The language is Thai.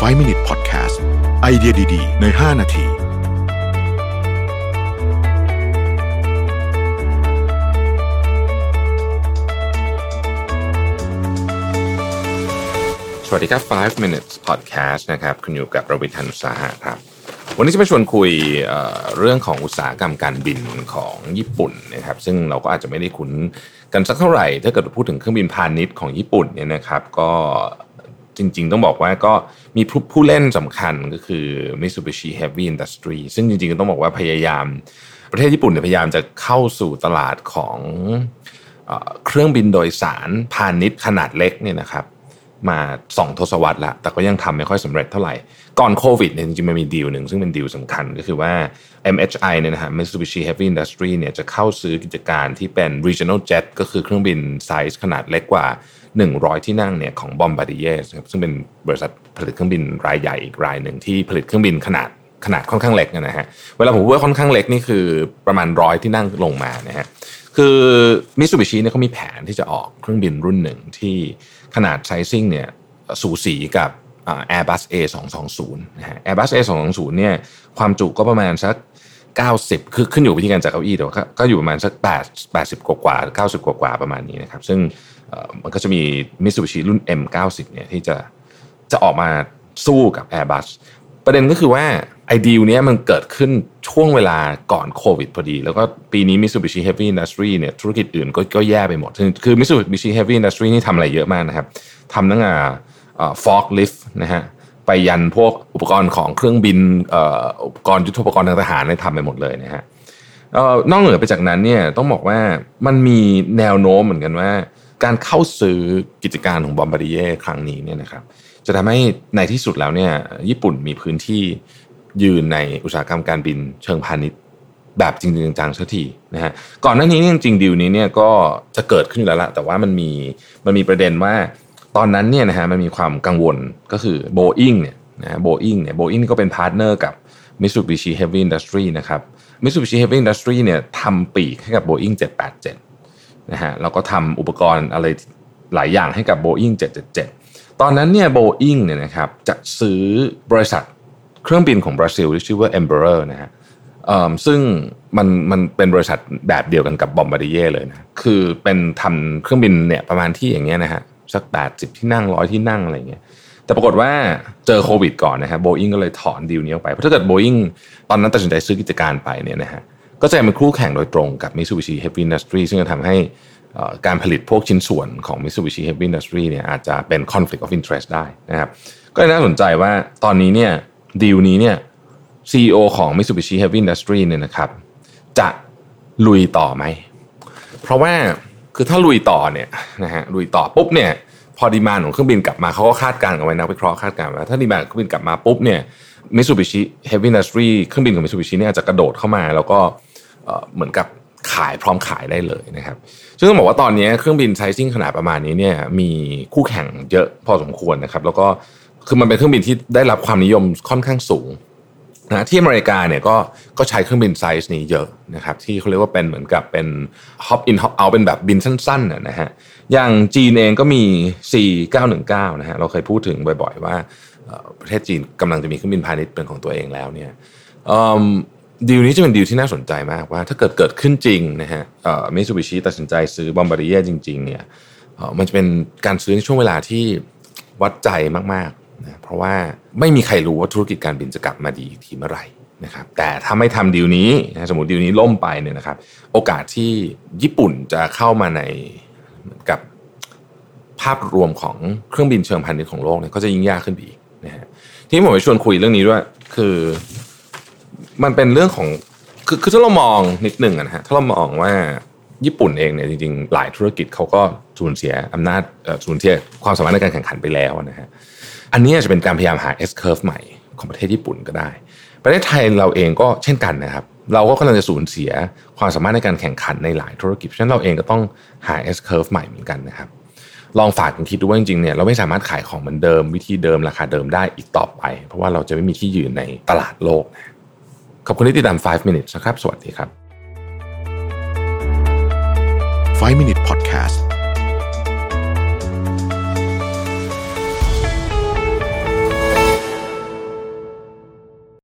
5 Minute Podcast ไอเดียดี ๆ ใน 5 นาที สวัสดีครับ 5 minutes podcast นะครับ คุณอยู่กับประวิทยานุสาหะครับ วันนี้จะมาชวนคุยเเรื่องของอุตสาหกรรมการบินของญี่ปุ่นนะครับ ซึ่งเราก็อาจจะไม่ได้คุ้นกันสักเท่าไหร่ ถ้าเกิดพูดถึงเครื่องบินพาณิชย์ของญี่ปุ่นเนี่ยนะครับ ก็ จริง ๆ ต้องบอกว่าก็มีผู้เล่นสำคัญก็คือ Mitsubishi Heavy Industry ซึ่งจริง ๆ ต้องบอกว่าพยายาม ประเทศญี่ปุ่นเนี่ยพยายามจะเข้าสู่ตลาดของเอ่อเครื่องบินโดยสารพาณิชย์ขนาดเล็กเนี่ยนะครับ มาสองทศวรรษละแต่ก็ยังทำไม่ค่อยสำเร็จเท่าไหร่ ก่อนโควิดเนี่ยจริงๆมันมีดีลหนึ่งซึ่งเป็นดีลสำคัญก็คือว่า MHI เนี่ยนะฮะ Mitsubishi Heavy Industry เนี่ยจะเข้าซื้อกิจการที่เป็น regional jet ก็คือเครื่องบินไซส์ขนาดเล็กกว่า 100 ที่นั่งเนี่ยของ Bombardier ครับซึ่งเป็นบริษัทผลิตเครื่องบินรายใหญ่อีกรายหนึ่งที่ผลิตเครื่องบินขนาดขนาดค่อนข้างเล็กนะฮะ เวลาผมพูดว่าค่อนข้างเล็กนี่คือประมาณร้อยที่นั่งลงมานะฮะ คือมิตซูบิชิเนี่ยเขามีแผนที่จะออกเครื่องบินรุ่นหนึ่งที่ ขนาด sizing เนี่ยสูสีกับอ่า Airbus A220 นะฮะ Airbus A220 เนี่ยความจุก็ประมาณสัก 90 คือขึ้นอยู่วิธีการจัดเก้าอี้แต่ว่าก็อยู่ประมาณสัก8 80 กว่ากว่า90 กว่ากว่าประมาณนี้นะครับ ซึ่งมันก็จะมีมิตซูบิชิรุ่น M90 เนี่ยที่จะจะออกมาสู้กับ Airbus ประเด็นก็คือว่า ไอเดียเนี้ยมันเกิดขึ้นช่วงเวลาก่อนโควิดพอดี แล้วก็ปีนี้ Mitsubishi Heavy Industry เนี่ยธุรกิจอื่นก็ก็แย่ไปหมด คือ Mitsubishi Heavy Industry นี่ทำอะไรเยอะมากนะครับทำตั้งแต่ฟอกลิฟต์นะฮะไปยันพวกอุปกรณ์ของเครื่องบินอุปกรณ์ยุทโธปกรณ์ทางทหารเนี่ยทำไปหมดเลยนะฮะนอกเหนือไปจากนั้นเนี่ยต้องบอกว่ามันมีแนวโน้มเหมือนกันว่า การเข้าซื้อกิจการของ Bombardier ครั้งนี้เนี่ยนะครับจะทำให้ในที่สุดแล้วเนี่ยญี่ปุ่นมีพื้นที่ ยืนในอุตสาหกรรมการบินเชิงพาณิชย์แบบจริงๆจังๆสักทีนะฮะก่อนหน้านี้จริงๆดีลนี้เนี่ยก็จะเกิดขึ้นอยู่แล้วละแต่ว่ามันมีมันมีประเด็นว่าตอนนั้นเนี่ยนะฮะมันมีความกังวลก็คือ Boeing เนี่ยนะฮะ Boeing เนี่ย Boeing นี่ก็เป็น partner กับ Mitsubishi Heavy Industry นะครับ Mitsubishi Heavy Industry เนี่ยทำปีกให้กับ Boeing 787นะฮะแล้วก็ทำอุปกรณ์อะไรหลายอย่างให้กับ Boeing 777 ตอนนั้นเนี่ย Boeing เนี่ยนะครับจะซื้อบริษัท เครื่องบินของบราซิลที่ชื่อว่า Embraer นะฮะซึ่งมันมันเป็นบริษัทแบบเดียวกันกับ Bombardier เลยนะคือเป็นทำเครื่องบินเนี่ยประมาณนี้อย่างเงี้ยนะฮะสัก80ที่นั่งร้อยที่นั่งอะไรเงี้ยแต่ปรากฏว่าเจอโควิดก่อนนะครับโบอิงก็เลยถอนดีลนี้ออกไป เพราะถ้าเกิดโบอิงตอนนั้นตัดสินใจซื้อกิจการไปเนี่ยนะฮะก็จะเป็นคู่แข่งโดยตรงกับ Mitsubishi Heavy Industry ซึ่งจะทำให้การผลิตพวกชิ้นส่วนของ Mitsubishi Heavy Industry เนี่ยอาจจะเป็น conflict of interest ได้นะครับก็น่าสนใจว่าตอนนี้เนี่ย ดีลนี้เนี่ย CEO ของ Mitsubishi Heavy Industry เนี่ยนะครับ จะลุยต่อไหม เพราะว่าคือถ้าลุยต่อเนี่ยนะฮะลุยต่อปุ๊บเนี่ยพอดีมานของเครื่องบินกลับมาเขาก็คาดการณ์กันไว้นักวิเคราะห์คาดการณ์ว่าถ้าดีมานเครื่องบินกลับมาปุ๊บเนี่ย Mitsubishi Heavy Industry เครื่องบินของ Mitsubishi เนี่ยอาจจะกระโดดเข้ามา แล้วก็เอ่อเหมือนกับขายพร้อมขายได้เลยนะครับซึ่งต้องบอกว่าตอนนี้เครื่องบินไซซิ่งขนาดประมาณนี้เนี่ยมีคู่แข่งเยอะพอสมควรนะครับ แล้วก็ คือมันเป็นเครื่องบินที่ได้รับความนิยมค่อนข้างสูงนะที่อเมริกาเนี่ยก็ก็ใช้เครื่องบินไซส์นี้เยอะนะครับที่เขาเรียกว่าเป็นเหมือนกับเป็น hop in hop out เป็นแบบบินสั้นๆนะฮะอย่างจีนเองก็มี C919 นะฮะเราเคยพูดถึงบ่อยๆว่าประเทศจีนกำลังจะมีเครื่องบินพาณิชย์เป็นของตัวเองแล้วเนี่ยดีลนี้จะเป็นดีลที่น่าสนใจมากว่า ถ้าเกิดเกิดขึ้นจริงนะฮะมิซูบิชิตัดสินใจซื้อ Bombardier จริงๆเนี่ยมันจะเป็นการซื้อในช่วงเวลาที่วัดใจมากๆ นะเพราะว่าไม่มีใครรู้ว่าธุรกิจการบินจะกลับมาดีอีกทีเมื่อไหร่นะครับแต่ถ้าไม่ทำดีลนี้นะสมมติดีลนี้ล่มไปเนี่ยนะครับ โอกาสที่ญี่ปุ่นจะเข้ามาในเหมือนกับภาพรวมของเครื่องบินเชิงพาณิชย์ของโลกเนี่ยก็จะยิ่งยากขึ้นไปอีกนะฮะทีนี้ผมไปชวนคุยเรื่องนี้ด้วยคือ มันเป็นเรื่องของคือคือถ้าเรามองนิดหนึ่งนะฮะถ้าเรามองว่าญี่ปุ่นเองเนี่ยจริงๆ หลายธุรกิจเขาก็สูญเสียอำนาจสูญเสียความสามารถในการแข่งขันไปแล้วนะฮะ อันนี้อาจจะเป็นการพยายามหา S curve ใหม่ของประเทศญี่ปุ่นก็ได้ ประเทศไทยเราเองก็เช่นกันนะครับ เราก็กำลังจะสูญเสียความสามารถในการแข่งขันในหลายธุรกิจฉะนั้นเราเองก็ต้องหา S curve ใหม่เหมือนกันนะครับลองฝากกันคิดดูว่าจริงๆเนี่ยเราไม่สามารถขายของเหมือนเดิมวิธีเดิมราคาเดิมได้อีกต่อไป เพราะว่าเราจะไม่มีที่ยืนในตลาดโลก ขอบคุณที่ติดตาม 5 minutes นะครับ สวัสดีครับ 5 Minute Podcast